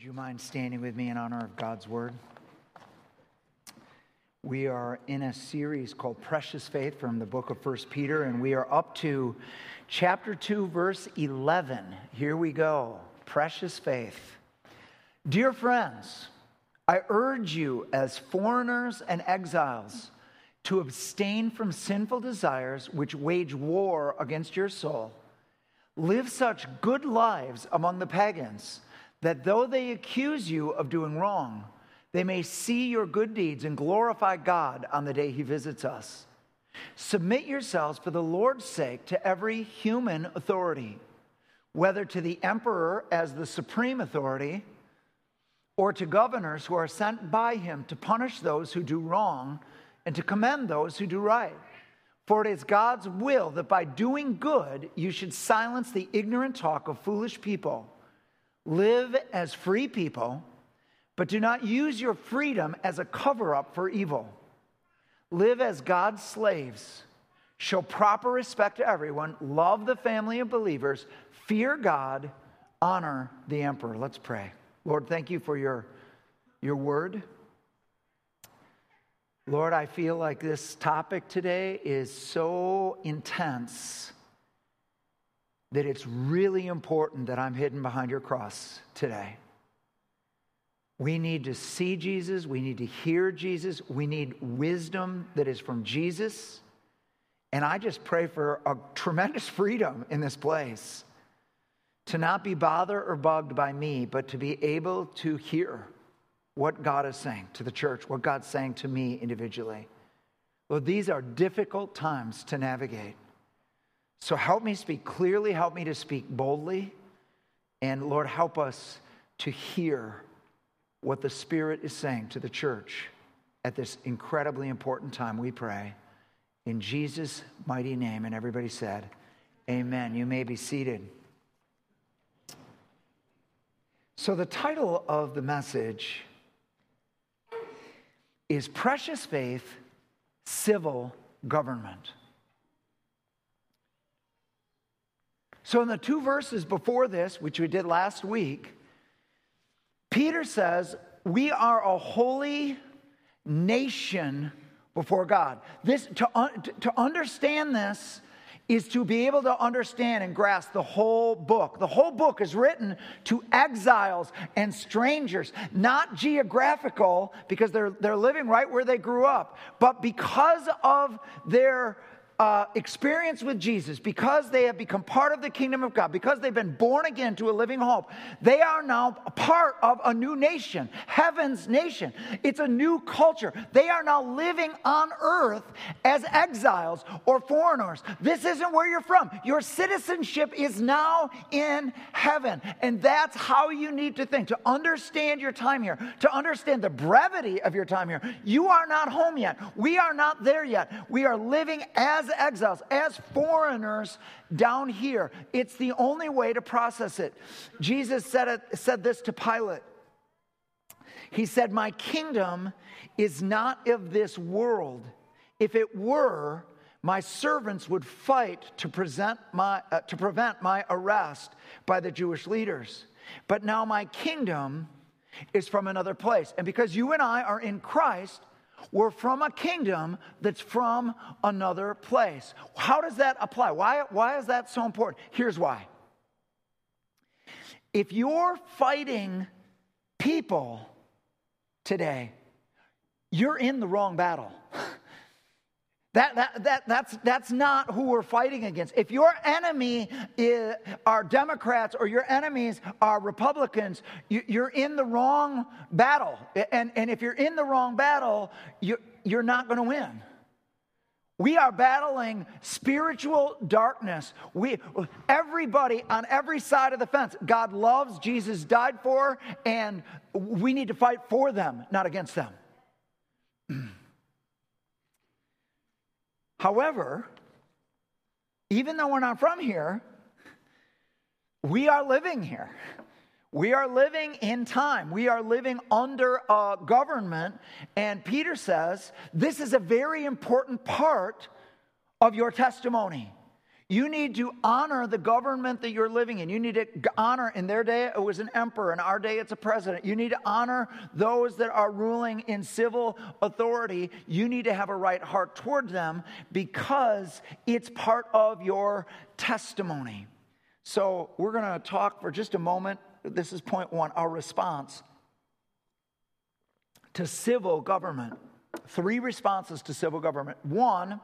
Would you mind standing with me in honor of God's word? We are in a series called Precious Faith from the book of First Peter, and we are up to chapter 2, verse 11. Here we go. Precious faith. Dear friends, I urge you as foreigners and exiles to abstain from sinful desires which wage war against your soul. Live such good lives among the pagans that though they accuse you of doing wrong, they may see your good deeds and glorify God on the day he visits us. Submit yourselves for the Lord's sake to every human authority, whether to the emperor as the supreme authority or to governors who are sent by him to punish those who do wrong and to commend those who do right. For it is God's will that by doing good you should silence the ignorant talk of foolish people. Live as free people, but do not use your freedom as a cover up for evil. Live as God's slaves. Show proper respect to everyone. Love the family of believers. Fear God. Honor the emperor. Let's pray. Lord, thank you for your, your word. Lord, I feel like this topic today is so intense that it's really important that I'm hidden behind your cross today. We need to see Jesus. We need to hear Jesus. We need wisdom that is from Jesus. And I just pray for a tremendous freedom in this place to not be bothered or bugged by me, but to be able to hear what God is saying to the church, what God's saying to me individually. Lord, these are difficult times to navigate. So help me speak clearly, help me to speak boldly, and Lord, help us to hear what the Spirit is saying to the church at this incredibly important time, we pray. In Jesus' mighty name. And everybody said, Amen. You may be seated. So, the title of the message is Precious Faith Civil Government. So, in the two verses before this, which we did last week, Peter says, We are a holy nation before God. This, to, to understand this, is to be able to understand and grasp the whole book. The whole book is written to exiles and strangers, not geographical because they're, they're living right where they grew up, but because of their uh, experience with Jesus, because they have become part of the kingdom of God, because they've been born again to a living hope, they are now part of a new nation, heaven's nation. It's a new culture. They are now living on earth as exiles or foreigners. This isn't where you're from. Your citizenship is now in heaven. And that's how you need to think to understand your time here, to understand the brevity of your time here. You are not home yet. We are not there yet. We are living as exiles, as foreigners down here. It's the only way to process it. Jesus said, it, said this to Pilate. He said, My kingdom is not of this world. If it were, my servants would fight to, present my, uh, to prevent my arrest by the Jewish leaders. But now my kingdom is from another place. And because you and I are in Christ, we're from a kingdom that's from another place. How does that apply? Why, why is that so important? Here's why. If you're fighting people today, you're in the wrong battle. That, that, that, that's, that's not who we're fighting against. If your enemy is, are Democrats or your enemies are Republicans, you, are in the wrong battle. And, and if you're in the wrong battle, you, you're not going to win. We are battling spiritual darkness. We, everybody on every side of the fence, God loves, Jesus died for, and we need to fight for them, not against them. However, even though we're not from here, we are living here. We are living in time. We are living under a government. And Peter says this is a very important part of your testimony. You need to honor the government that you're living in. You need to honor, in their day, it was an emperor. In our day, it's a president. You need to honor those that are ruling in civil authority. You need to have a right heart toward them because it's part of your testimony. So, we're going to talk for just a moment. This is point one our response to civil government. Three responses to civil government. One,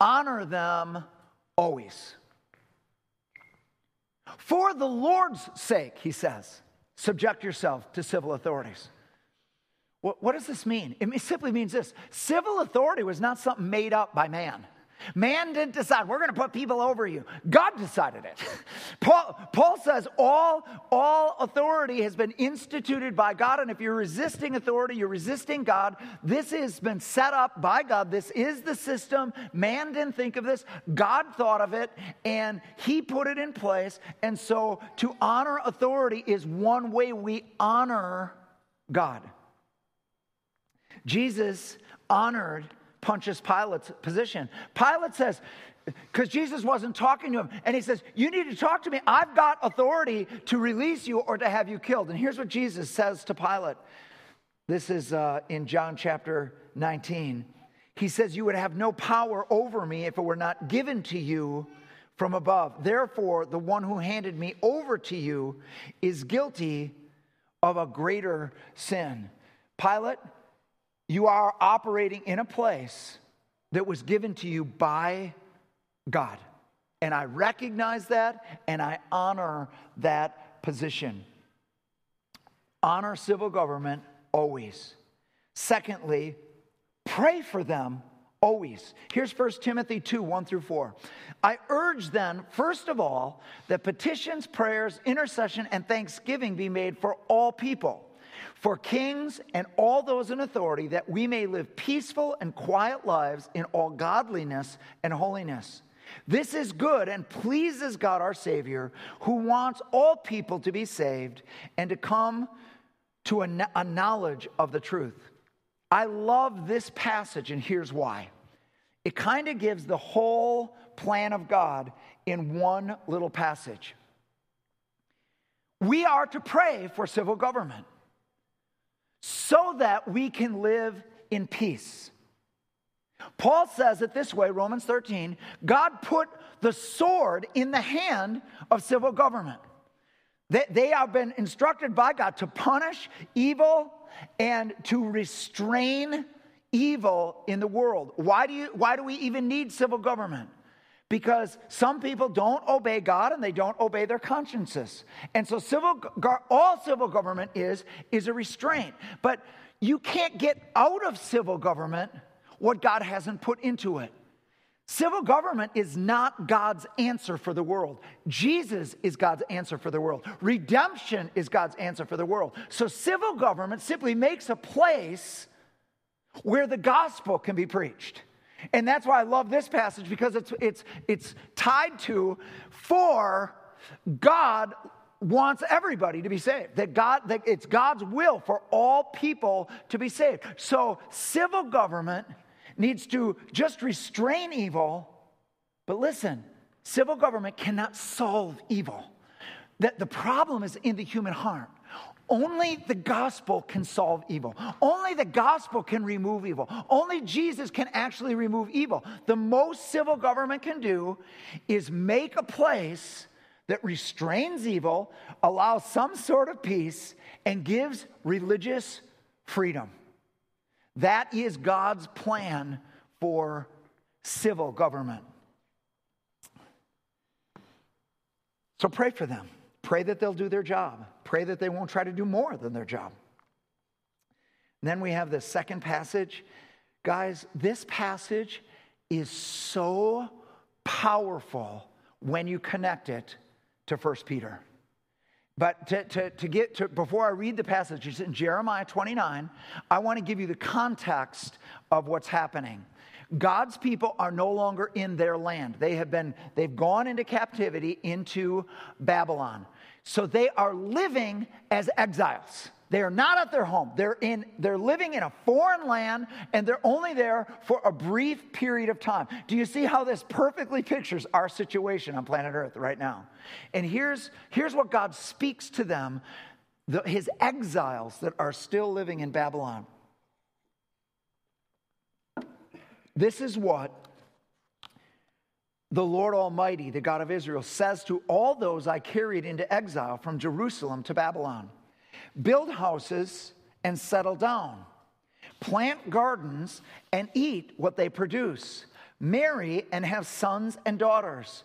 honor them always. For the Lord's sake, he says, subject yourself to civil authorities. What, what does this mean? It simply means this civil authority was not something made up by man. Man didn't decide, we're going to put people over you. God decided it. Paul, Paul says all, all authority has been instituted by God, and if you're resisting authority, you're resisting God. This has been set up by God. This is the system. Man didn't think of this. God thought of it, and He put it in place. And so to honor authority is one way we honor God. Jesus honored Pontius Pilate's position. Pilate says, because Jesus wasn't talking to him, and he says, You need to talk to me. I've got authority to release you or to have you killed. And here's what Jesus says to Pilate. This is uh, in John chapter 19. He says, You would have no power over me if it were not given to you from above. Therefore, the one who handed me over to you is guilty of a greater sin. Pilate, you are operating in a place that was given to you by God. And I recognize that and I honor that position. Honor civil government always. Secondly, pray for them always. Here's 1 Timothy 2 1 through 4. I urge then, first of all, that petitions, prayers, intercession, and thanksgiving be made for all people for kings and all those in authority, that we may live peaceful and quiet lives in all godliness and holiness. This is good and pleases God our Savior, who wants all people to be saved and to come to a, a knowledge of the truth. I love this passage, and here's why. It kind of gives the whole plan of God in one little passage. We are to pray for civil government so that we can live in peace. Paul says it this way Romans 13 God put the sword in the hand of civil government. They, they have been instructed by God to punish evil and to restrain evil in the world. Why do, you, why do we even need civil government? Because some people don't obey God and they don't obey their consciences. And so civil all civil government is is a restraint. But you can't get out of civil government what God hasn't put into it. Civil government is not God's answer for the world. Jesus is God's answer for the world. Redemption is God's answer for the world. So civil government simply makes a place where the gospel can be preached. And that's why I love this passage because it's, it's, it's tied to for God wants everybody to be saved. That God, that it's God's will for all people to be saved. So civil government needs to just restrain evil. But listen, civil government cannot solve evil. That the problem is in the human heart. Only the gospel can solve evil. Only the gospel can remove evil. Only Jesus can actually remove evil. The most civil government can do is make a place that restrains evil, allows some sort of peace, and gives religious freedom. That is God's plan for civil government. So pray for them. Pray that they'll do their job. Pray that they won't try to do more than their job. And then we have the second passage. Guys, this passage is so powerful when you connect it to 1 Peter. But to, to, to get to, before I read the passage, it's in Jeremiah 29, I want to give you the context of what's happening. God's people are no longer in their land. They have been, they've gone into captivity into Babylon. So they are living as exiles. They are not at their home. They're, in, they're living in a foreign land and they're only there for a brief period of time. Do you see how this perfectly pictures our situation on planet Earth right now? And here's, here's what God speaks to them the, his exiles that are still living in Babylon. This is what the Lord Almighty, the God of Israel, says to all those I carried into exile from Jerusalem to Babylon build houses and settle down, plant gardens and eat what they produce, marry and have sons and daughters.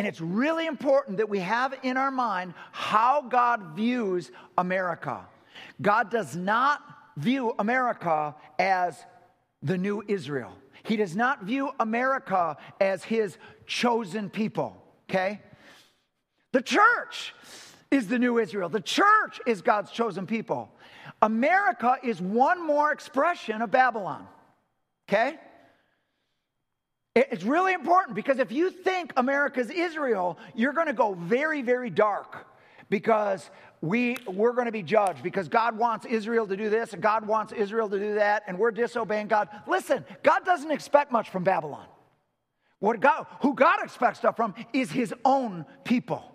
And it's really important that we have in our mind how God views America. God does not view America as the new Israel. He does not view America as his chosen people, okay? The church is the new Israel. The church is God's chosen people. America is one more expression of Babylon. Okay? It's really important because if you think America's Israel, you're going to go very, very dark because we, we're going to be judged because God wants Israel to do this and God wants Israel to do that and we're disobeying God. Listen, God doesn't expect much from Babylon. What God, who God expects stuff from is his own people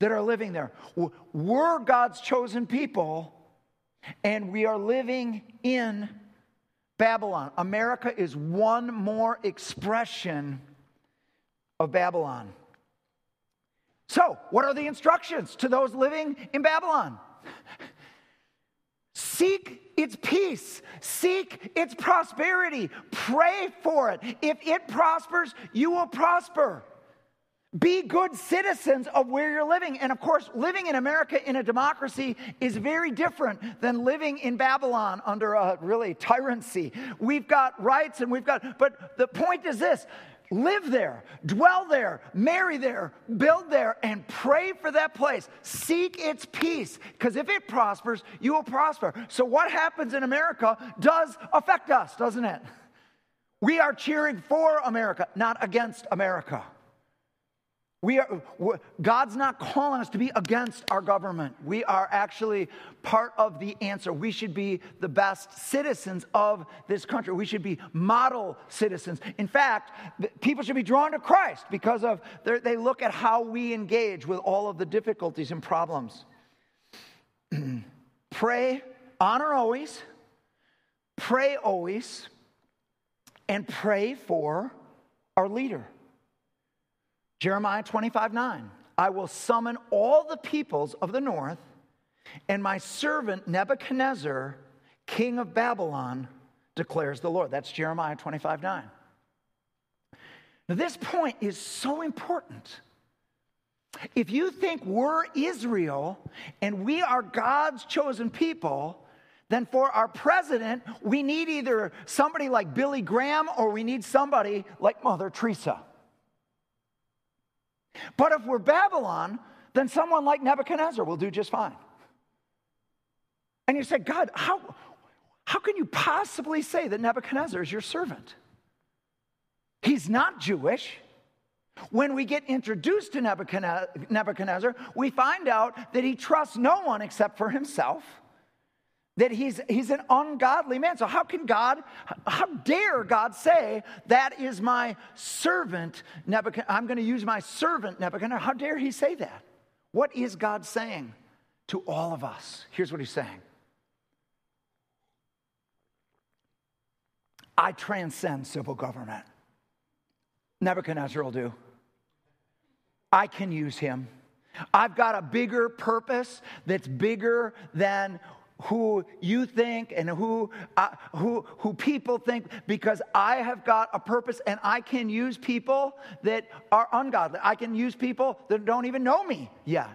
that are living there. We're God's chosen people and we are living in Babylon. America is one more expression of Babylon. So, what are the instructions to those living in Babylon? Seek its peace, seek its prosperity, pray for it. If it prospers, you will prosper. Be good citizens of where you're living. And of course, living in America in a democracy is very different than living in Babylon under a really tyranny. We've got rights and we've got, but the point is this live there, dwell there, marry there, build there, and pray for that place. Seek its peace, because if it prospers, you will prosper. So, what happens in America does affect us, doesn't it? We are cheering for America, not against America. We are, God's not calling us to be against our government. We are actually part of the answer. We should be the best citizens of this country. We should be model citizens. In fact, people should be drawn to Christ because of they look at how we engage with all of the difficulties and problems. pray, honor always, pray always, and pray for our leader. Jeremiah 25 9. I will summon all the peoples of the north, and my servant Nebuchadnezzar, king of Babylon, declares the Lord. That's Jeremiah 25 9. Now, this point is so important. If you think we're Israel and we are God's chosen people, then for our president, we need either somebody like Billy Graham or we need somebody like Mother Teresa. But if we're Babylon, then someone like Nebuchadnezzar will do just fine. And you say, God, how, how can you possibly say that Nebuchadnezzar is your servant? He's not Jewish. When we get introduced to Nebuchadnezzar, we find out that he trusts no one except for himself that he's, he's an ungodly man. So, how can God, how dare God say, That is my servant Nebuchadnezzar? I'm going to use my servant Nebuchadnezzar. How dare he say that? What is God saying to all of us? Here's what he's saying I transcend civil government. Nebuchadnezzar will do. I can use him. I've got a bigger purpose that's bigger than who you think and who, uh, who, who people think because I have got a purpose and I can use people that are ungodly. I can use people that don't even know me yet.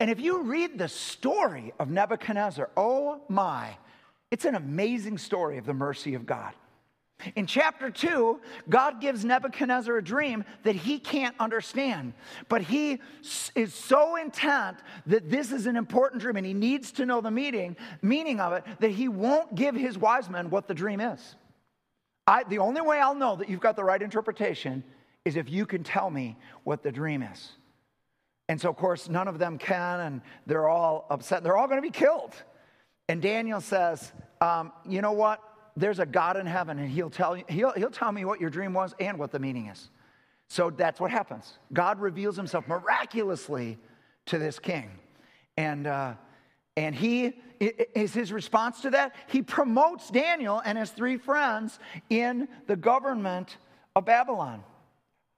And if you read the story of Nebuchadnezzar, oh my, It's an amazing story of the mercy of God. In chapter 2, God gives Nebuchadnezzar a dream that he can't understand. But he is so intent that this is an important dream and he needs to know the meaning, meaning of it that he won't give his wise men what the dream is. I, the only way I'll know that you've got the right interpretation is if you can tell me what the dream is. And so, of course, none of them can, and they're all upset. They're all going to be killed. And Daniel says, um, You know what? There's a God in heaven, and he'll tell, he'll, he'll tell me what your dream was and what the meaning is. So that's what happens. God reveals himself miraculously to this king. And, uh, and he is his response to that. He promotes Daniel and his three friends in the government of Babylon.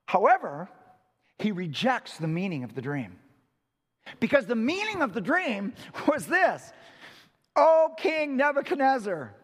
However, he rejects the meaning of the dream. Because the meaning of the dream was this O King Nebuchadnezzar,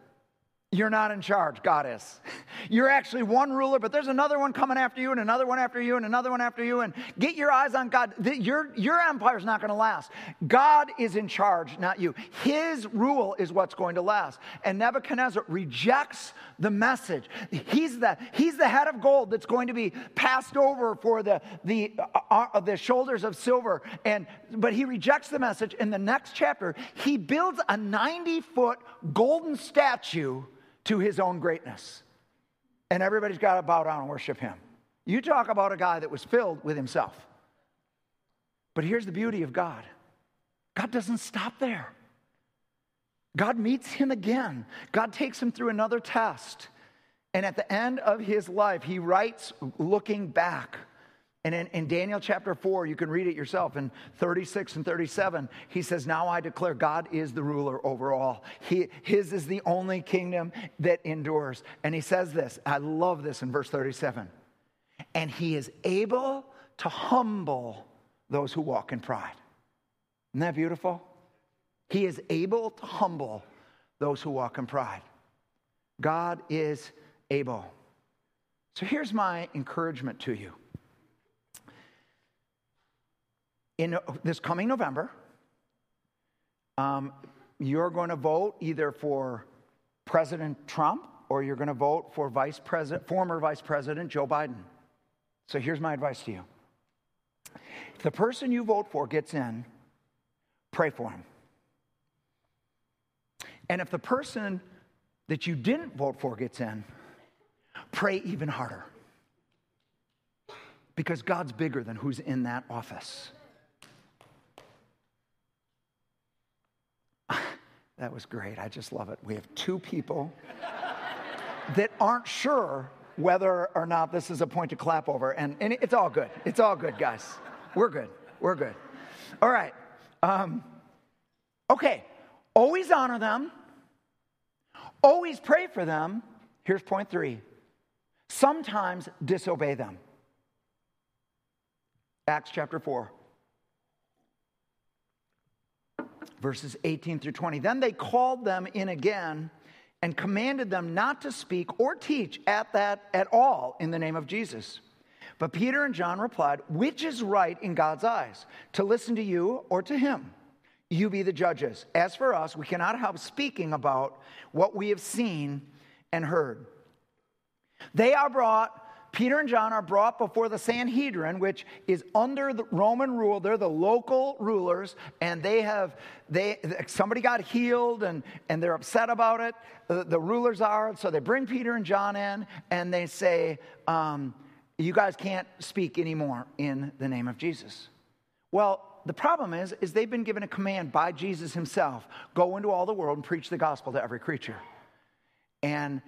you're not in charge, God is. You're actually one ruler, but there's another one coming after you, and another one after you, and another one after you. And get your eyes on God. Your, your empire's not going to last. God is in charge, not you. His rule is what's going to last. And Nebuchadnezzar rejects the message. He's the, he's the head of gold that's going to be passed over for the, the, uh, uh the shoulders of silver. And, but he rejects the message. In the next chapter, he builds a 90 foot golden statue to his own greatness. And everybody's got to bow down and worship him. You talk about a guy that was filled with himself. But here's the beauty of God God doesn't stop there. God meets him again. God takes him through another test. And at the end of his life, he writes looking back and in, in, Daniel chapter 4, you can read it yourself in 36 and 37, he says, Now I declare God is the ruler over all. He, his is the only kingdom that endures. And he says this, I love this in verse 37. And he is able to humble those who walk in pride. Isn't that beautiful? He is able to humble those who walk in pride. God is able. So here's my encouragement to you in this coming November, um, you're going to vote either for President Trump or you're going to vote for Vice President, former Vice President Joe Biden. So here's my advice to you. If the person you vote for gets in, pray for him. And if the person that you didn't vote for gets in, pray even harder. Because God's bigger than who's in that office. That was great. I just love it. We have two people that aren't sure whether or not this is a point to clap over. And, and it's all good. It's all good, guys. We're good. We're good. All right. Um, okay. Always honor them. Always pray for them. Here's point three sometimes disobey them. Acts chapter 4. Verses 18 through 20. Then they called them in again and commanded them not to speak or teach at that at all in the name of Jesus. But Peter and John replied, Which is right in God's eyes, to listen to you or to him? You be the judges. As for us, we cannot help speaking about what we have seen and heard. They are brought Peter and John are brought before the Sanhedrin, which is under the Roman rule. They're the local rulers, and they have they somebody got healed, and and they're upset about it. The, the rulers are, so they bring Peter and John in, and they say, um, "You guys can't speak anymore in the name of Jesus." Well, the problem is, is they've been given a command by Jesus Himself: go into all the world and preach the gospel to every creature, and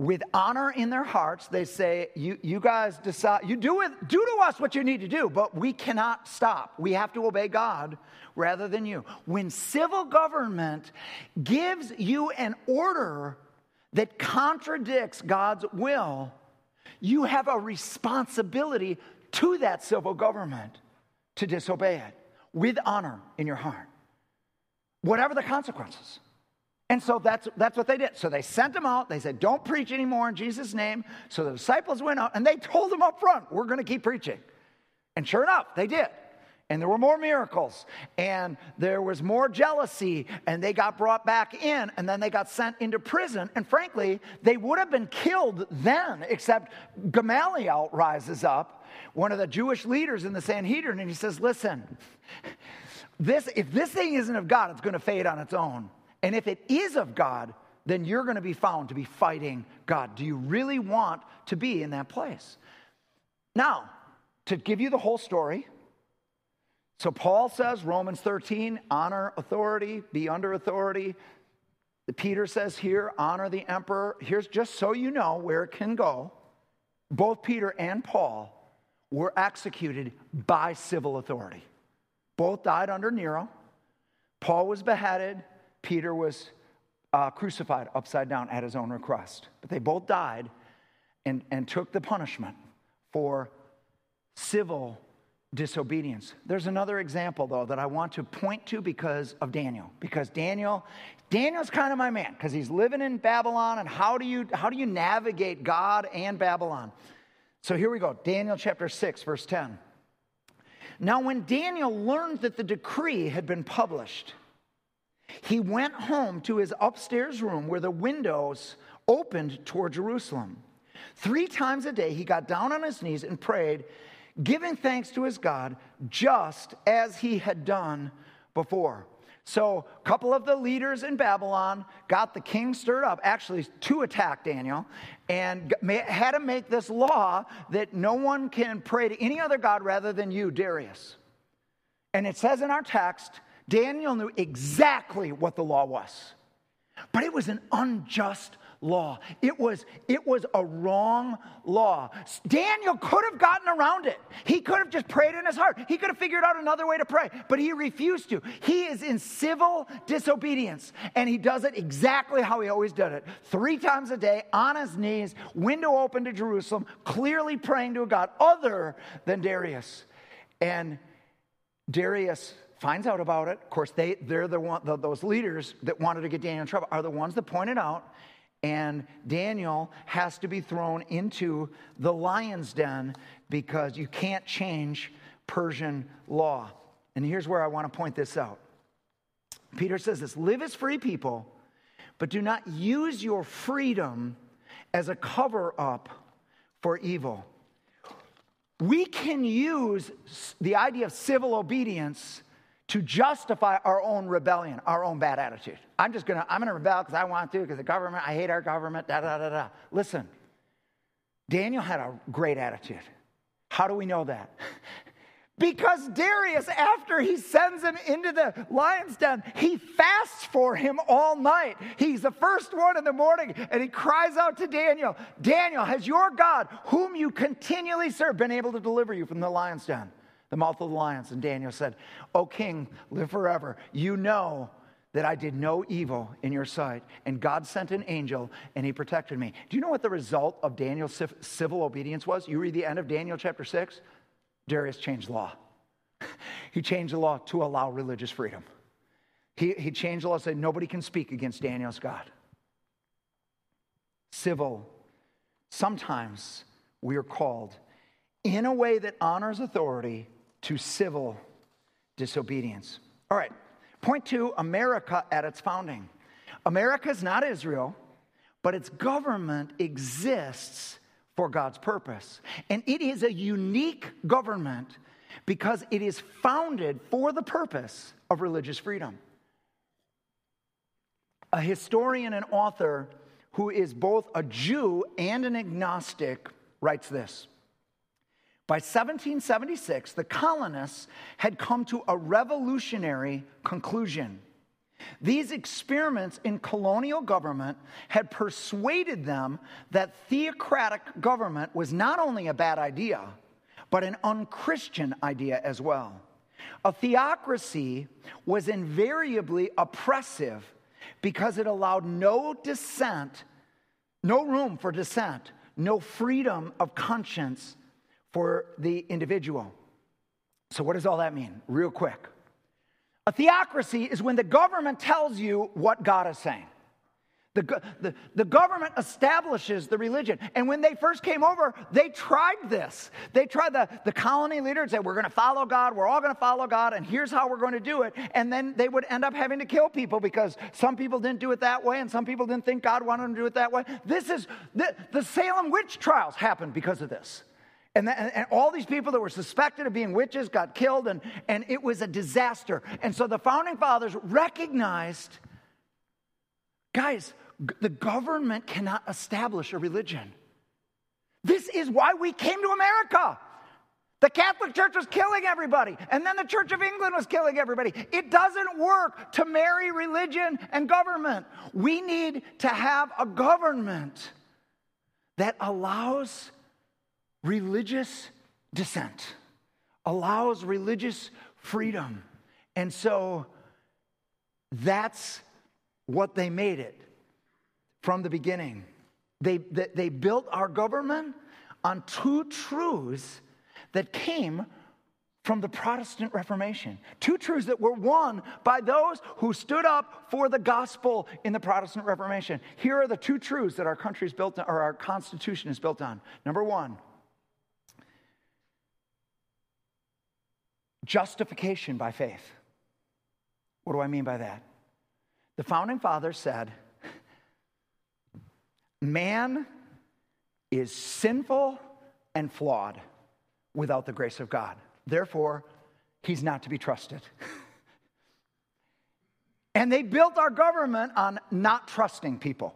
with honor in their hearts, they say, you, you guys decide, you do, it, do to us what you need to do, but we cannot stop. We have to obey God rather than you. When civil government gives you an order that contradicts God's will, you have a responsibility to that civil government to disobey it with honor in your heart, whatever the consequences. And so that's, that's what they did. So they sent them out. They said, Don't preach anymore in Jesus' name. So the disciples went out and they told them up front, We're going to keep preaching. And sure enough, they did. and there were more miracles and there was more jealousy and they got brought back in and then they got sent into prison and frankly they would have been killed then except gamaliel rises up one of the jewish leaders in the sanhedrin and he says listen this if this thing isn't of god it's going to fade on its own and if it is of god then you're going to be found to be fighting god do you really want to be in that place now to give you the whole story so Paul says, Romans 13, honor authority, be under authority. Peter says here, honor the emperor. Here's just so you know where it can go. Both Peter and Paul were executed by civil authority. Both died under Nero. Paul was beheaded. Peter was uh, crucified upside down at his own request. But they both died and, and took the punishment for civil disobedience. There's another example though that I want to point to because of Daniel. Because Daniel Daniel's kind of my man because he's living in Babylon and how do you how do you navigate God and Babylon? So here we go. Daniel chapter 6 verse 10. Now when Daniel learned that the decree had been published, he went home to his upstairs room where the windows opened toward Jerusalem. Three times a day he got down on his knees and prayed giving thanks to his God just as he had done before. So, a couple of the leaders in Babylon got the king stirred up, actually, to attack Daniel, and had to make this law that no one can pray to any other God rather than you, Darius. And it says in our text, Daniel knew exactly what the law was, but it was an unjust law. It was, it was a wrong law. Daniel could have gotten around it. He could have just prayed in his heart. He could have figured out another way to pray, but he refused to. He is in civil disobedience, and he does it exactly how he always did it three times a day on his knees, window open to Jerusalem, clearly praying to a God other than Darius. And Darius finds out about it. Of course, they, they're the one, the, those leaders that wanted to get Daniel in trouble are the ones that pointed out and Daniel has to be thrown into the lion's den because you can't change Persian law. And here's where I want to point this out. Peter says this live as free people, but do not use your freedom as a cover up for evil. We can use the idea of civil obedience to justify our own rebellion, our own bad attitude. I'm just gonna, I'm gonna rebel because I want to, because the government, I hate our government, da da da da. Listen, Daniel had a great attitude. How do we know that? because Darius, after he sends him into the lion's den, he fasts for him all night. He's the first one in the morning, and he cries out to Daniel Daniel, has your God, whom you continually serve, been able to deliver you from the lion's den? The mouth of the lions. And Daniel said, O king, live forever. You know that I did no evil in your sight. And God sent an angel and he protected me. Do you know what the result of Daniel's civil obedience was? You read the end of Daniel chapter 6. Darius changed law. he changed the law to allow religious freedom. He, he changed the law, said nobody can speak against Daniel's God. Civil. Sometimes we are called in a way that honors authority to civil disobedience. All right, point two America at its founding. America is not Israel, but its government exists for God's purpose. And it is a unique government because it is founded for the purpose of religious freedom. A historian and author who is both a Jew and an agnostic writes this by 1776, the colonists had come to a revolutionary conclusion. These experiments in colonial government had persuaded them that theocratic government was not only a bad idea, but an unchristian idea as well. A theocracy was invariably oppressive because it allowed no dissent, no room for dissent, no freedom of conscience for the individual. So, what does all that mean? Real quick. A theocracy is when the government tells you what God is saying. The, the, the government establishes the religion. And when they first came over, they tried this. They tried the, the colony leaders said, We're going to follow God. We're all going to follow God. And here's how we're going to do it. And then they would end up having to kill people because some people didn't do it that way and some people didn't think God wanted them to do it that way. This is the, the Salem witch trials happened because of this. And, the, and, all these people that were suspected of being witches got killed, and, and it was a disaster. And so the founding fathers recognized guys, the government cannot establish a religion. This is why we came to America. The Catholic Church was killing everybody, and then the Church of England was killing everybody. It doesn't work to marry religion and government. We need to have a government that allows religious dissent, allows religious freedom. And so that's what they made it from the beginning. They, they, they built our government on two truths that came from the Protestant Reformation. Two truths that were won by those who stood up for the gospel in the Protestant Reformation. Here are the two truths that our country is built on, or our Constitution is built on. Number one, justification by faith. What do I mean by that? The founding fathers said, Man is sinful and flawed without the grace of God. Therefore, he's not to be trusted. and they built our government on not trusting people.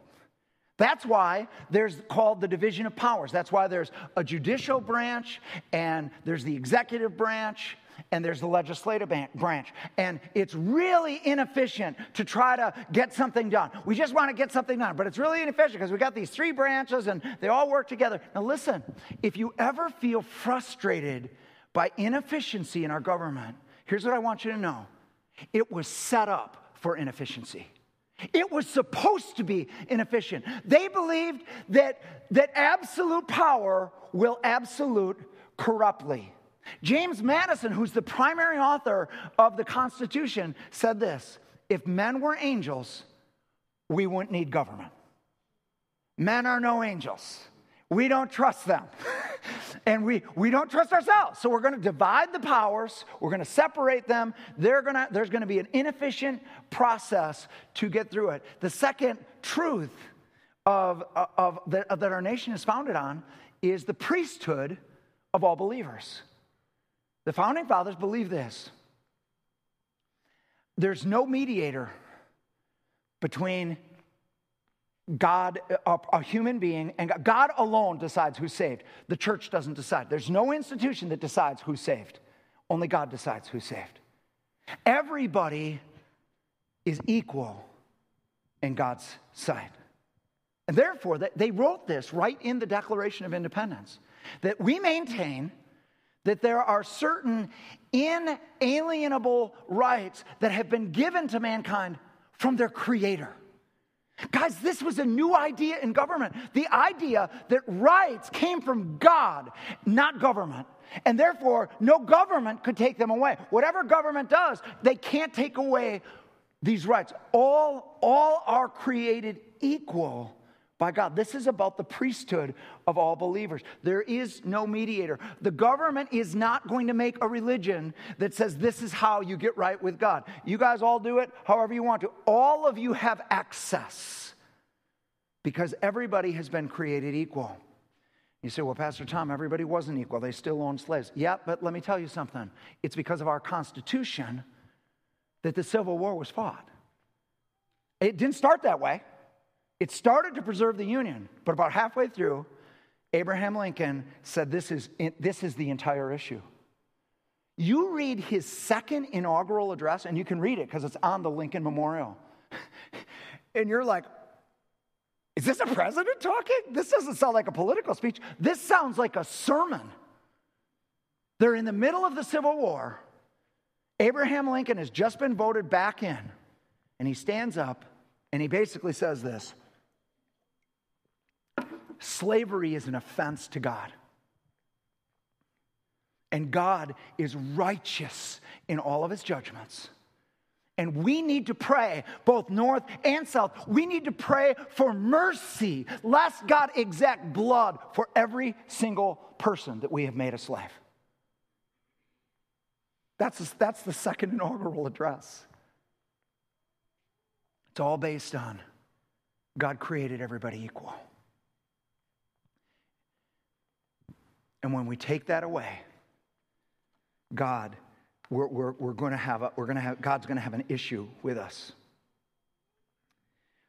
That's why there's called the division of powers. That's why there's a judicial branch and there's the executive branch and there's the legislative branch. And it's really inefficient to try to get something done. We just want to get something done, but it's really inefficient because we got these three branches and they all work together. Now, listen, if you ever feel frustrated by inefficiency in our government, here's what I want you to know it was set up for inefficiency. It was supposed to be inefficient. They believed that, that absolute power will absolute corruptly. James Madison, who's the primary author of the Constitution, said this If men were angels, we wouldn't need government. Men are no angels. We don't trust them. and we, we don't trust ourselves. So we're going to divide the powers, we're going to separate them. Gonna, there's going to be an inefficient process to get through it. The second truth of, of, of that our nation is founded on is the priesthood of all believers. The founding fathers believe this there's no mediator between God, a, a, human being, and God. God alone decides who's saved. The church doesn't decide. There's no institution that decides who's saved. Only God decides who's saved. Everybody is equal in God's sight. And therefore, they wrote this right in the Declaration of Independence that we maintain that there are certain inalienable rights that have been given to mankind from their creator. Guys, this was a new idea in government. The idea that rights came from God, not government. And therefore, no government could take them away. Whatever government does, they can't take away these rights. All, all are created equal by God. This is about the priesthood of all believers. There is no mediator. The government is not going to make a religion that says this is how you get right with God. You guys all do it however you want to. All of you have access because everybody has been created equal. You say, well, Pastor Tom, everybody wasn't equal. They still owned slaves. Yeah, but let me tell you something. It's because of our Constitution that the Civil War was fought. It didn't start that way. It started to preserve the Union, but about halfway through, Abraham Lincoln said, This is, this is the entire issue. You read his second inaugural address, and you can read it because it's on the Lincoln Memorial. and you're like, is this a president talking? This doesn't sound like a political speech. This sounds like a sermon. They're in the middle of the Civil War. Abraham Lincoln has just been voted back in, and he stands up and he basically says this Slavery is an offense to God. And God is righteous in all of his judgments. And we need to pray, both north and south. We need to pray for mercy, lest God exact blood for every single person that we have made a slave. That's, that's the second inaugural address. It's all based on God created everybody equal. And when we take that away, God, we're, we're, we're going to have, a, we're going to have, God's going to have an issue with us.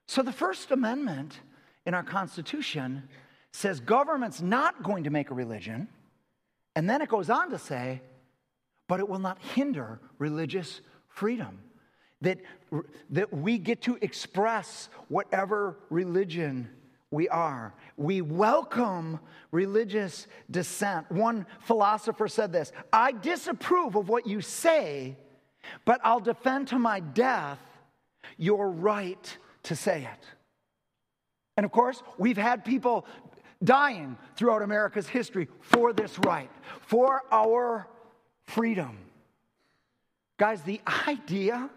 So the First Amendment in our Constitution says government's not going to make a religion. And then it goes on to say, but it will not hinder religious freedom. That, that we get to express whatever religion we are. We welcome religious dissent. One philosopher said this I disapprove of what you say, but I'll defend to my death your right to say it. And of course, we've had people dying throughout America's history for this right, for our freedom. Guys, the idea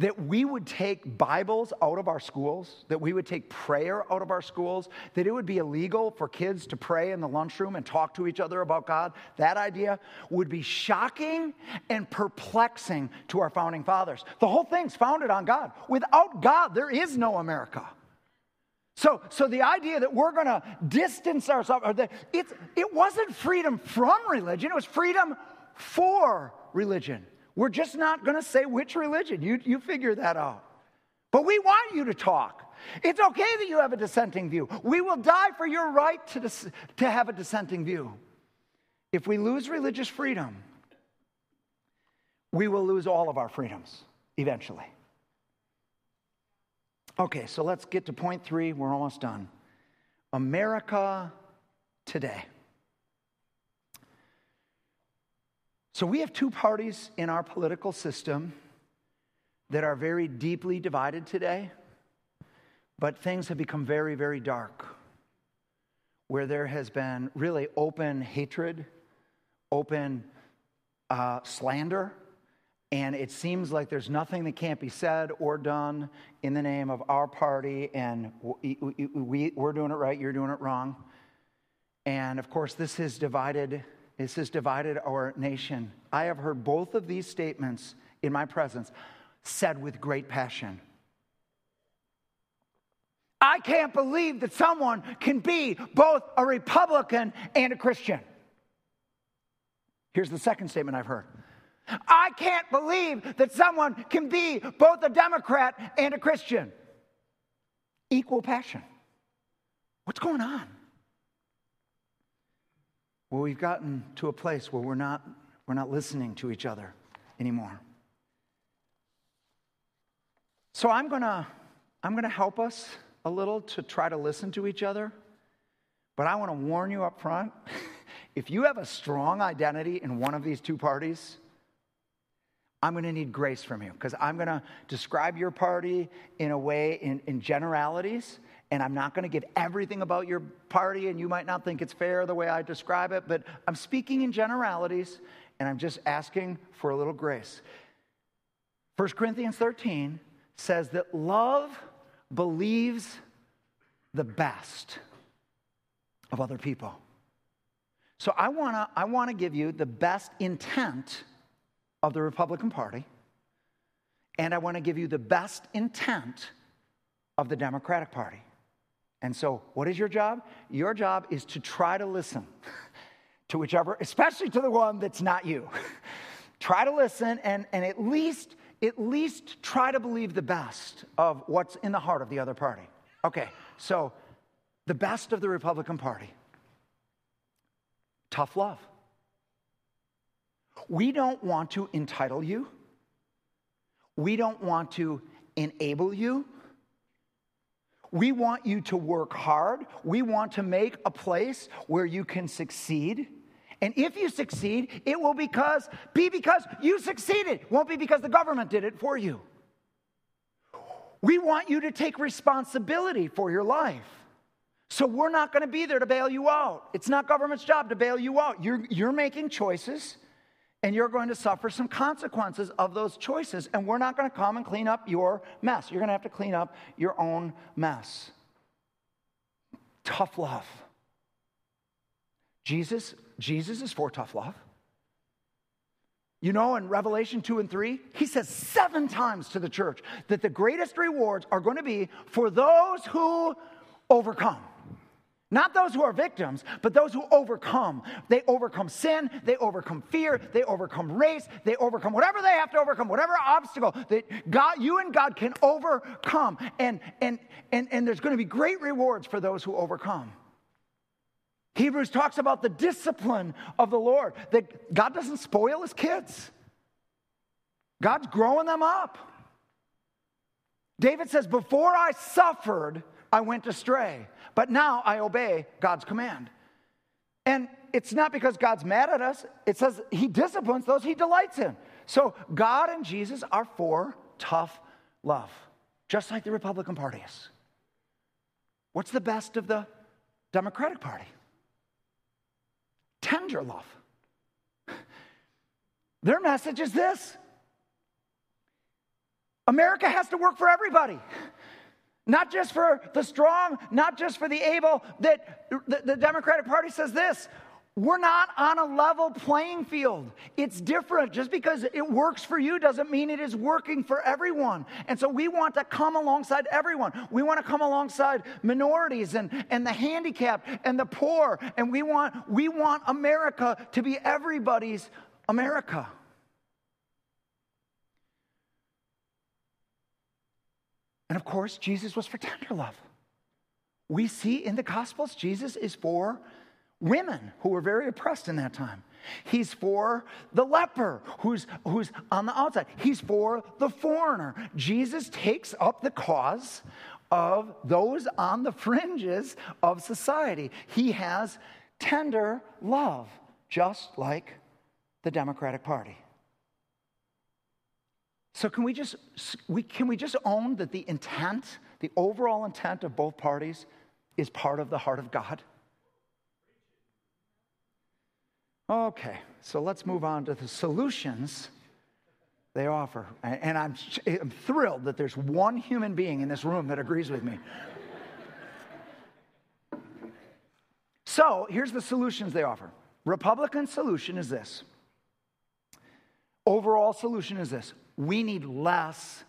that we would take Bibles out of our schools, that we would take prayer out of our schools, that it would be illegal for kids to pray in the lunchroom and talk to each other about God, that idea would be shocking and perplexing to our founding fathers. The whole thing's founded on God. Without God, there is no America. So, so the idea that we're going to distance ourselves, or that it wasn't freedom from religion, it was freedom for religion. We're just not going to say which religion. You, you figure that out. But we want you to talk. It's okay that you have a dissenting view. We will die for your right to, dis- to have a dissenting view. If we lose religious freedom, we will lose all of our freedoms eventually. Okay, so let's get to point three. We're almost done. America today. So we have two parties in our political system that are very deeply divided today, but things have become very, very dark, where there has been really open hatred, open uh, slander, and it seems like there's nothing that can't be said or done in the name of our party, and we, we, we're doing it right, you're doing it wrong. And of course, this has divided this has divided our nation. I have heard both of these statements in my presence said with great passion. I can't believe that someone can be both a Republican and a Christian. Here's the second statement I've heard I can't believe that someone can be both a Democrat and a Christian. Equal passion. What's going on? Well, we've gotten to a place where we're not, we're not listening to each other anymore. So I'm going to I'm going to help us a little to try to listen to each other. But I want to warn you up front if you have a strong identity in one of these two parties, I'm going to need grace from you because I'm going to describe your party in a way, in, in generalities, and I'm not going to give everything about your party, and you might not think it's fair the way I describe it, but I'm speaking in generalities, and I'm just asking for a little grace. 1 Corinthians 13 says that love believes the best of other people. So I want to I want to give you the best intent of the Republican Party, and I want to give you the best intent of the Democratic Party. And so, what is your job? Your job is to try to listen to whichever, especially to the one that's not you. try to listen and, and at least at least try to believe the best of what's in the heart of the other party. Okay, so the best of the Republican Party tough love. We don't want to entitle you, we don't want to enable you. We want you to work hard. We want to make a place where you can succeed. And if you succeed, it will because be because you succeeded. It won't be because the government did it for you. We want you to take responsibility for your life. So we're not going to be there to bail you out. It's not government's job to bail you out. You're, you're making choices And you're going to suffer some consequences of those choices. And we're not going to come and clean up your mess. You're going to have to clean up your own mess. Tough love. Jesus, Jesus is for tough love. You know, in Revelation 2 and 3, he says seven times to the church that the greatest rewards are going to be for those who overcome. Not those who are victims, but those who overcome. They overcome sin, they overcome fear, they overcome race, they overcome whatever they have to overcome, whatever obstacle that God, you and God can overcome. And, and, and, and there's going to be great rewards for those who overcome. Hebrews talks about the discipline of the Lord, that God doesn't spoil his kids, God's growing them up. David says, Before I suffered, I went astray, but now I obey God's command. And it's not because God's mad at us, it says he disciplines those he delights in. So God and Jesus are for tough love, just like the Republican Party is. What's the best of the Democratic Party? Tender love. Their message is this America has to work for everybody not just for the strong, not just for the able. That the, the, Democratic Party says this we're not on a level playing field. It's different. Just because it works for you doesn't mean it is working for everyone. And so we want to come alongside everyone. We want to come alongside minorities and, and the handicapped and the poor. And we want, we want America to be everybody's America. And of course, Jesus was for tender love. We see in the Gospels, Jesus is for women who were very oppressed in that time. He's for the leper who's, who's on the outside. He's for the foreigner. Jesus takes up the cause of those on the fringes of society. He has tender love, just like the Democratic Party. So can we just we, can we just own that the intent, the overall intent of both parties is part of the heart of God? Okay, so let's move on to the solutions they offer. And I'm, I'm thrilled that there's one human being in this room that agrees with me. so here's the solutions they offer. Republican solution is this. Overall solution is this we need less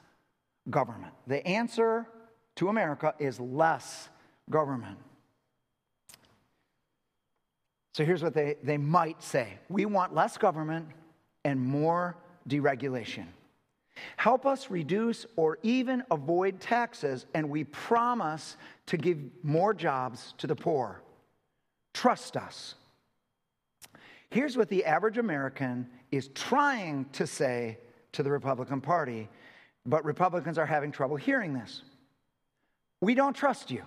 government. The answer to America is less government. So here's what they, they might say We want less government and more deregulation. Help us reduce or even avoid taxes, and we promise to give more jobs to the poor. Trust us. Here's what the average American is trying to say to the Republican Party, but Republicans are having trouble hearing this. We don't trust you.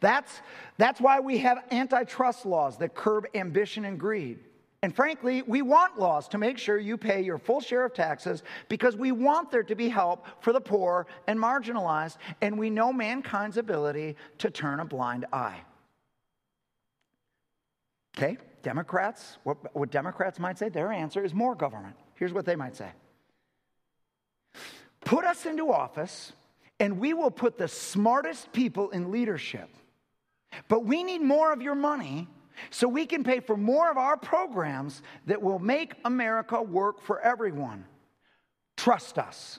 That's, that's why we have antitrust laws that curb ambition and greed. And frankly, we want laws to make sure you pay your full share of taxes because we want there to be help for the poor and marginalized, and we know mankind's ability to turn a blind eye. Okay, Democrats, what, what Democrats might say, their answer is more government. Here's what they might say Put us into office, and we will put the smartest people in leadership. But we need more of your money so we can pay for more of our programs that will make America work for everyone. Trust us.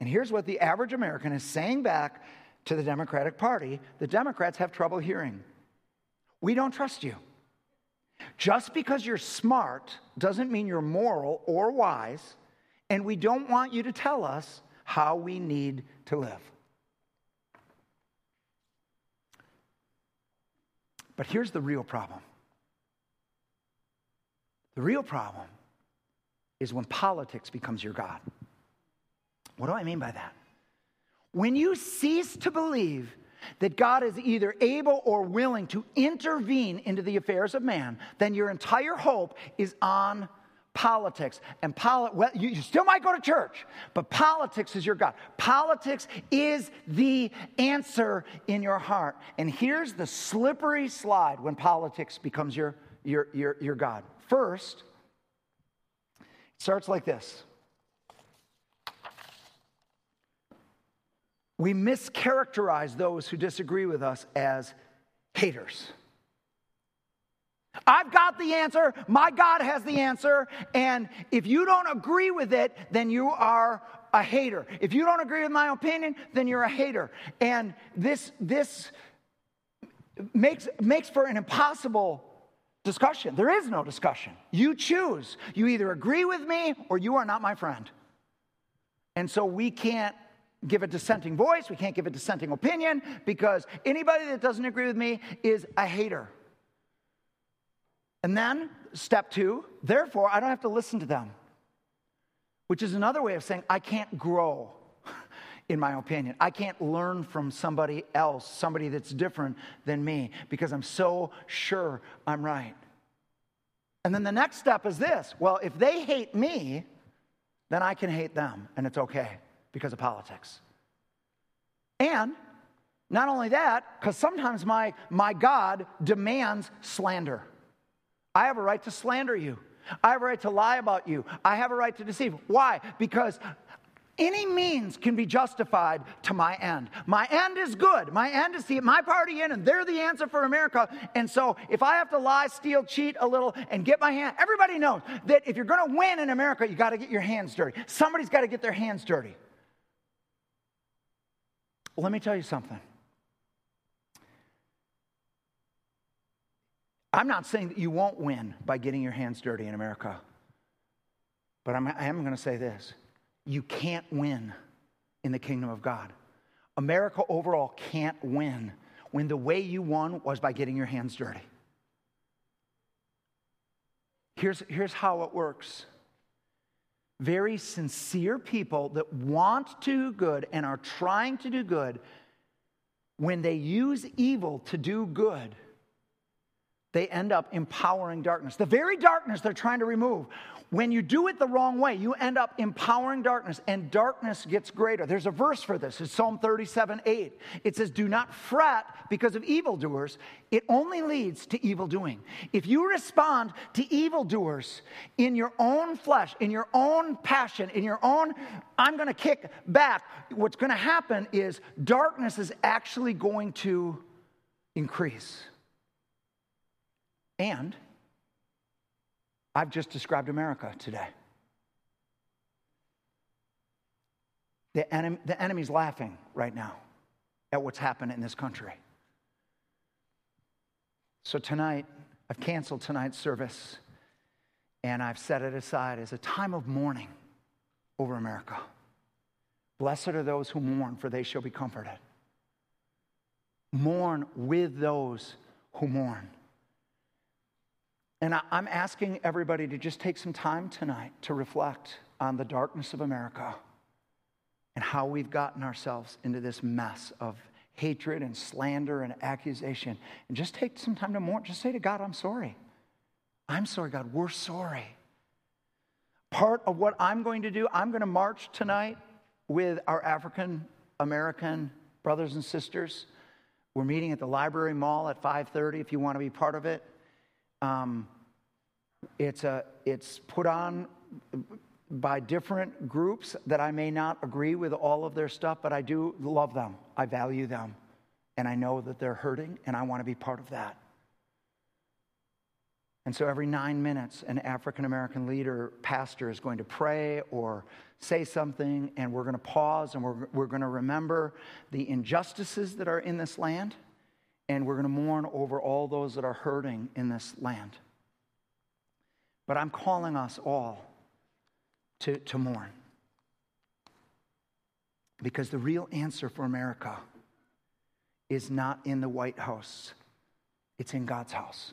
And here's what the average American is saying back to the Democratic Party the Democrats have trouble hearing. We don't trust you. Just because you're smart doesn't mean you're moral or wise, and we don't want you to tell us how we need to live. But here's the real problem the real problem is when politics becomes your God. What do I mean by that? When you cease to believe that God is either able or willing to intervene into the affairs of man, then your entire hope is on politics. And poli- well, you, you still might go to church, but politics is your God. Politics is the answer in your heart. And here's the slippery slide when politics becomes your, your, your, your God. First, it starts like this We mischaracterize those who disagree with us as haters. I've got the answer. My God has the answer. And if you don't agree with it, then you are a hater. If you don't agree with my opinion, then you're a hater. And this, this makes, makes for an impossible discussion. There is no discussion. You choose. You either agree with me or you are not my friend. And so we can't give a dissenting voice, we can't give a dissenting opinion because anybody that doesn't agree with me is a hater. And then, step two, therefore, I don't have to listen to them, which is another way of saying I can't grow, in my opinion. I can't learn from somebody else, somebody that's different than me, because I'm so sure I'm right. And then the next step is this well, if they hate me, then I can hate them, and it's okay because of politics. And not only that, because sometimes my, my God demands slander. I have a right to slander you. I have a right to lie about you. I have a right to deceive. Why? Because any means can be justified to my end. My end is good. My end is to get my party in, and they're the answer for America. And so, if I have to lie, steal, cheat a little, and get my hand, everybody knows that if you're going to win in America, you got to get your hands dirty. Somebody's got to get their hands dirty. Let me tell you something. I'm not saying that you won't win by getting your hands dirty in America, but I'm, I am going to say this you can't win in the kingdom of God. America overall can't win when the way you won was by getting your hands dirty. Here's, here's how it works very sincere people that want to do good and are trying to do good, when they use evil to do good, they end up empowering darkness. The very darkness they're trying to remove. When you do it the wrong way, you end up empowering darkness, and darkness gets greater. There's a verse for this. It's Psalm 37 8. It says, Do not fret because of evildoers. It only leads to evil doing. If you respond to evildoers in your own flesh, in your own passion, in your own, I'm going to kick back, what's going to happen is darkness is actually going to increase. And I've just described America today. The, enemy, the enemy's laughing right now at what's happened in this country. So tonight, I've canceled tonight's service and I've set it aside as a time of mourning over America. Blessed are those who mourn, for they shall be comforted. Mourn with those who mourn. And I'm asking everybody to just take some time tonight to reflect on the darkness of America and how we've gotten ourselves into this mess of hatred and slander and accusation. And just take some time to mourn. Just say to God, I'm sorry. I'm sorry, God. We're sorry. Part of what I'm going to do, I'm going to march tonight with our African American brothers and sisters. We're meeting at the library mall at 5:30 if you want to be part of it. Um, it's, a, it's put on by different groups that I may not agree with all of their stuff, but I do love them. I value them. And I know that they're hurting, and I want to be part of that. And so every nine minutes, an African American leader, pastor, is going to pray or say something, and we're going to pause and we're, we're going to remember the injustices that are in this land and we're going to mourn over all those that are hurting in this land. But I'm calling us all to, to mourn. Because the real answer for America is not in the White House, it's in God's house.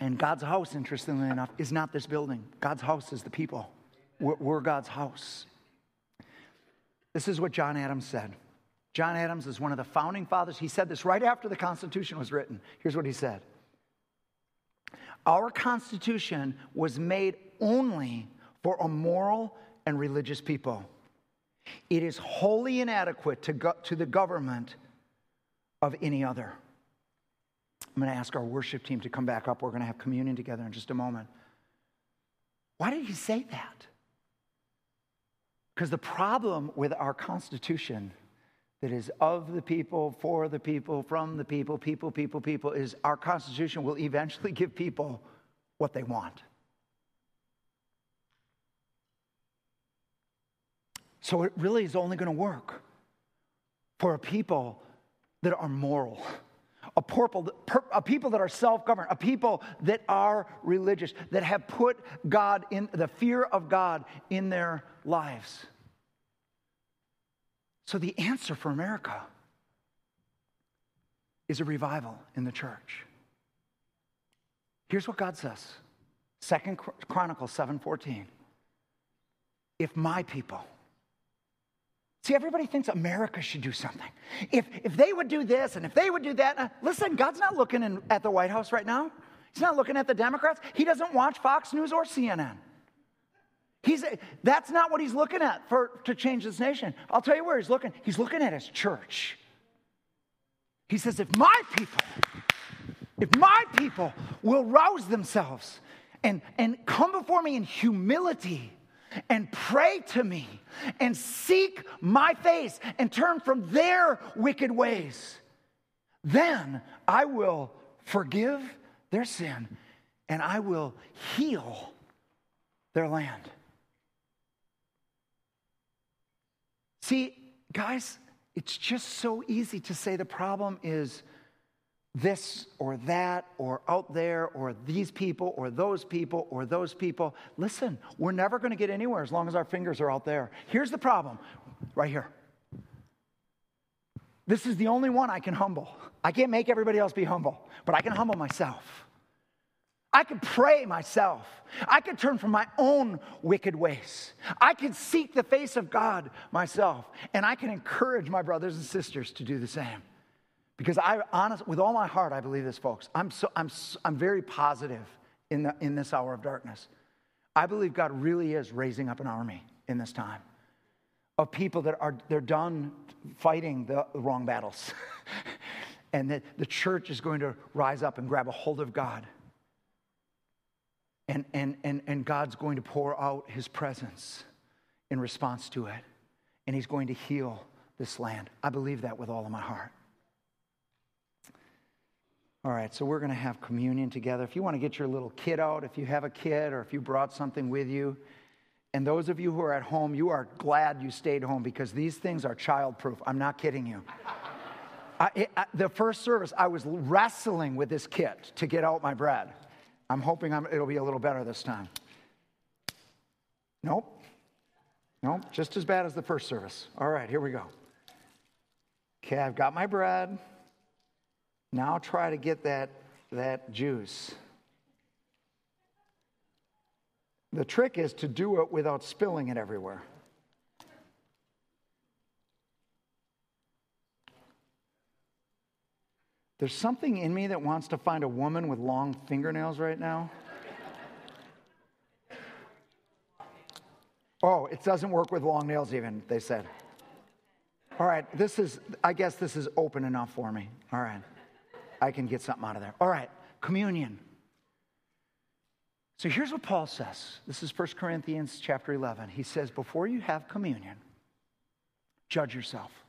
And God's house, interestingly enough, is not this building. God's house is the people. We're, we're God's house. This is what John Adams said. John Adams is one of the founding fathers. He said this right after the Constitution was written. Here's what he said Our Constitution was made only for a moral and religious people. It is wholly inadequate to, go, to the government of any other. I'm going to ask our worship team to come back up. We're going to have communion together in just a moment. Why did he say that? Because the problem with our Constitution that is of the people, for the people, from the people, people, people, people, is our Constitution will eventually give people what they want. So it really is only going to work for a people that are moral, a people, a people that are self governed, a people that are religious, that have put God in the fear of God in their lives. So the answer for America is a revival in the church. Here's what God says. Second Chronicles 7:14. If my people See, everybody thinks America should do something. If, if they would do this and if they would do that, uh, listen, God's not looking in, at the White House right now. He's not looking at the Democrats. He doesn't watch Fox News or CNN. He's, that's not what he's looking at for, to change this nation. I'll tell you where he's looking. He's looking at his church. He says, if my people, if my people will rouse themselves and, and come before me in humility and pray to me and seek my face and turn from their wicked ways, then I will forgive their sin and I will heal their land. See, guys, it's just so easy to say the problem is this or that or out there or these people or those people or those people. Listen, we're never going to get anywhere as long as our fingers are out there. Here's the problem right here. This is the only one I can humble. I can't make everybody else be humble, but I can humble myself. I can pray myself. I can turn from my own wicked ways. I can seek the face of God myself. And I can encourage my brothers and sisters to do the same. Because I, honest, with all my heart, I believe this, folks. I'm, so, I'm, I'm very positive in, the, in this hour of darkness. I believe God really is raising up an army in this time of people that are they're done fighting the wrong battles. and that the church is going to rise up and grab a hold of God. And, and, and, and God's going to pour out his presence in response to it. And he's going to heal this land. I believe that with all of my heart. All right, so we're going to have communion together. If you want to get your little kid out, if you have a kid or if you brought something with you, and those of you who are at home, you are glad you stayed home because these things are childproof. I'm not kidding you. I, I, the first service, I was wrestling with this kit to get out my bread. I'm hoping I'm, it'll be a little better this time. Nope. Nope, just as bad as the first service. All right, here we go. Okay, I've got my bread. Now try to get that, that juice. The trick is to do it without spilling it everywhere. There's something in me that wants to find a woman with long fingernails right now. Oh, it doesn't work with long nails, even, they said. All right, this is, I guess this is open enough for me. All right. I can get something out of there. All right, communion. So here's what Paul says. This is 1 Corinthians chapter 11. He says, Before you have communion, judge yourself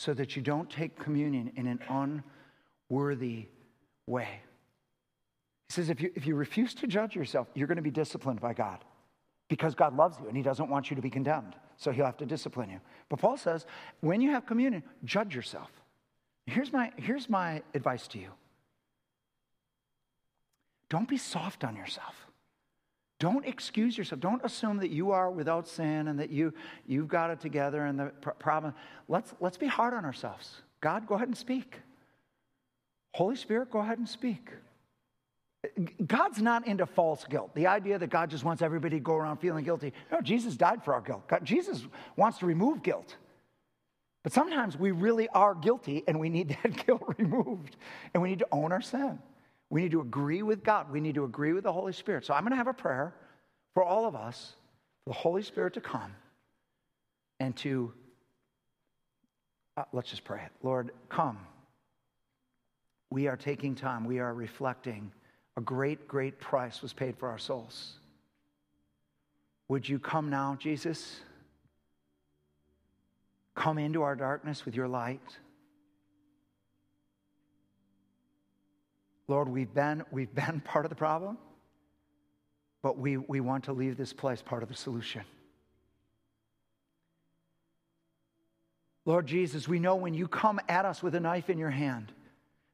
so that you don't take communion in an unworthy way. He says, if you, if you refuse to judge yourself, you're going to be disciplined by God because God loves you and He doesn't want you to be condemned. So He'll have to discipline you. But Paul says, when you have communion, judge yourself. Here's my, here's my advice to you don't be soft on yourself. Don't excuse yourself. Don't assume that you are without sin and that you, you've got it together and the problem. Let's, let's be hard on ourselves. God, go ahead and speak. Holy Spirit, go ahead and speak. God's not into false guilt. The idea that God just wants everybody to go around feeling guilty. No, Jesus died for our guilt. God, Jesus wants to remove guilt. But sometimes we really are guilty and we need that guilt removed. And we need to own our sin. We need to agree with God. We need to agree with the Holy Spirit. So I'm going to have a prayer for all of us, for the Holy Spirit to come and to, uh, let's just pray it. Lord, come. We are taking time, we are reflecting. A great, great price was paid for our souls. Would you come now, Jesus? Come into our darkness with your light. Lord, we've been, we've been part of the problem, but we, we want to leave this place part of the solution. Lord Jesus, we know when you come at us with a knife in your hand,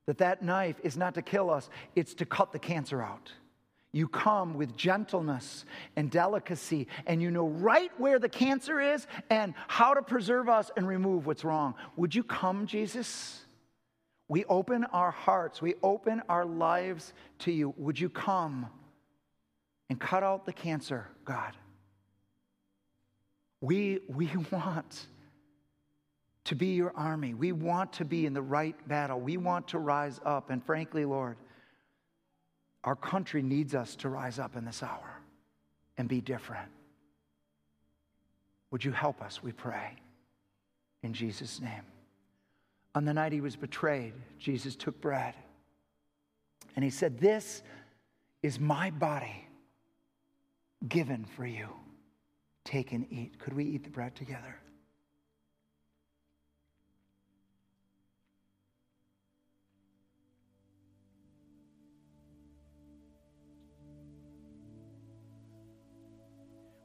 that that knife is not to kill us, it's to cut the cancer out. You come with gentleness and delicacy, and you know right where the cancer is and how to preserve us and remove what's wrong. Would you come, Jesus? We open our hearts, we open our lives to you. Would you come and cut out the cancer, God? We, we want to be your army. We want to be in the right battle. We want to rise up. And frankly, Lord, our country needs us to rise up in this hour and be different. Would you help us, we pray, in Jesus' name? On the night he was betrayed, Jesus took bread and he said, This is my body given for you. Take and eat. Could we eat the bread together?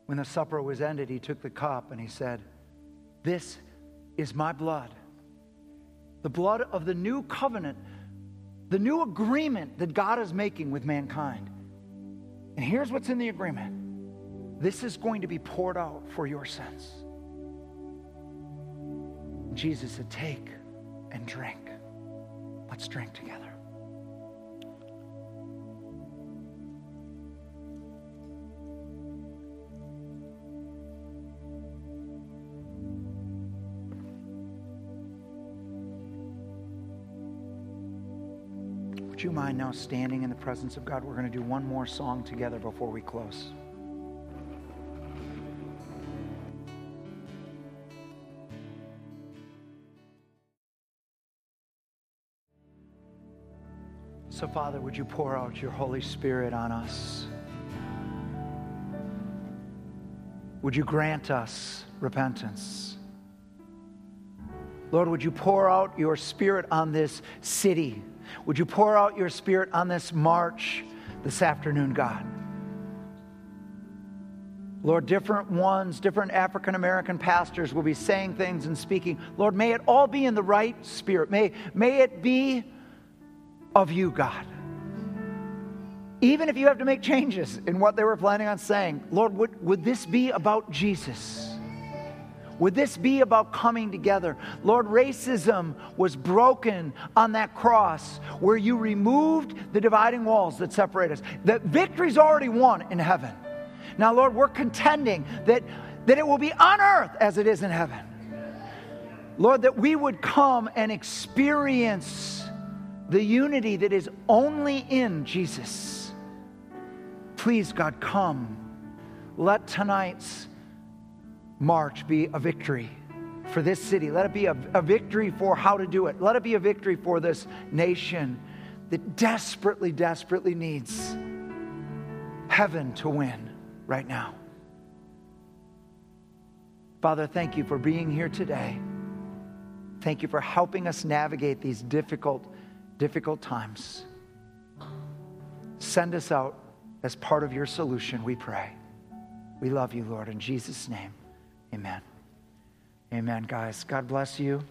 When the supper was ended, he took the cup and he said, This is my blood, the blood of the new covenant, the new agreement that God is making with mankind. And here's what's in the agreement this is going to be poured out for your sins. Jesus said, Take and drink. Let's drink together. You mind now standing in the presence of God? We're going to do one more song together before we close. So, Father, would you pour out your Holy Spirit on us? Would you grant us repentance? Lord, would you pour out your Spirit on this city? Would you pour out your spirit on this march this afternoon, God? Lord, different ones, different African American pastors will be saying things and speaking. Lord, may it all be in the right spirit. May, may it be of you, God. Even if you have to make changes in what they were planning on saying, Lord, would, would this be about Jesus? Would this be about coming together? Lord, racism was broken on that cross where you removed the dividing walls that separate us. That victory's already won in heaven. Now, Lord, we're contending that, that it will be on earth as it is in heaven. Lord, that we would come and experience the unity that is only in Jesus. Please, God, come. Let tonight's march be a victory for this city. Let it be a, a, victory for how to do it. Let it be a victory for this nation that desperately, desperately needs heaven to win right now. Father, thank you for being here today. Thank you for helping us navigate these difficult, difficult times. Send us out as part of your solution, we pray. We love you, Lord, in Jesus' name. Amen. Amen, guys. God bless you.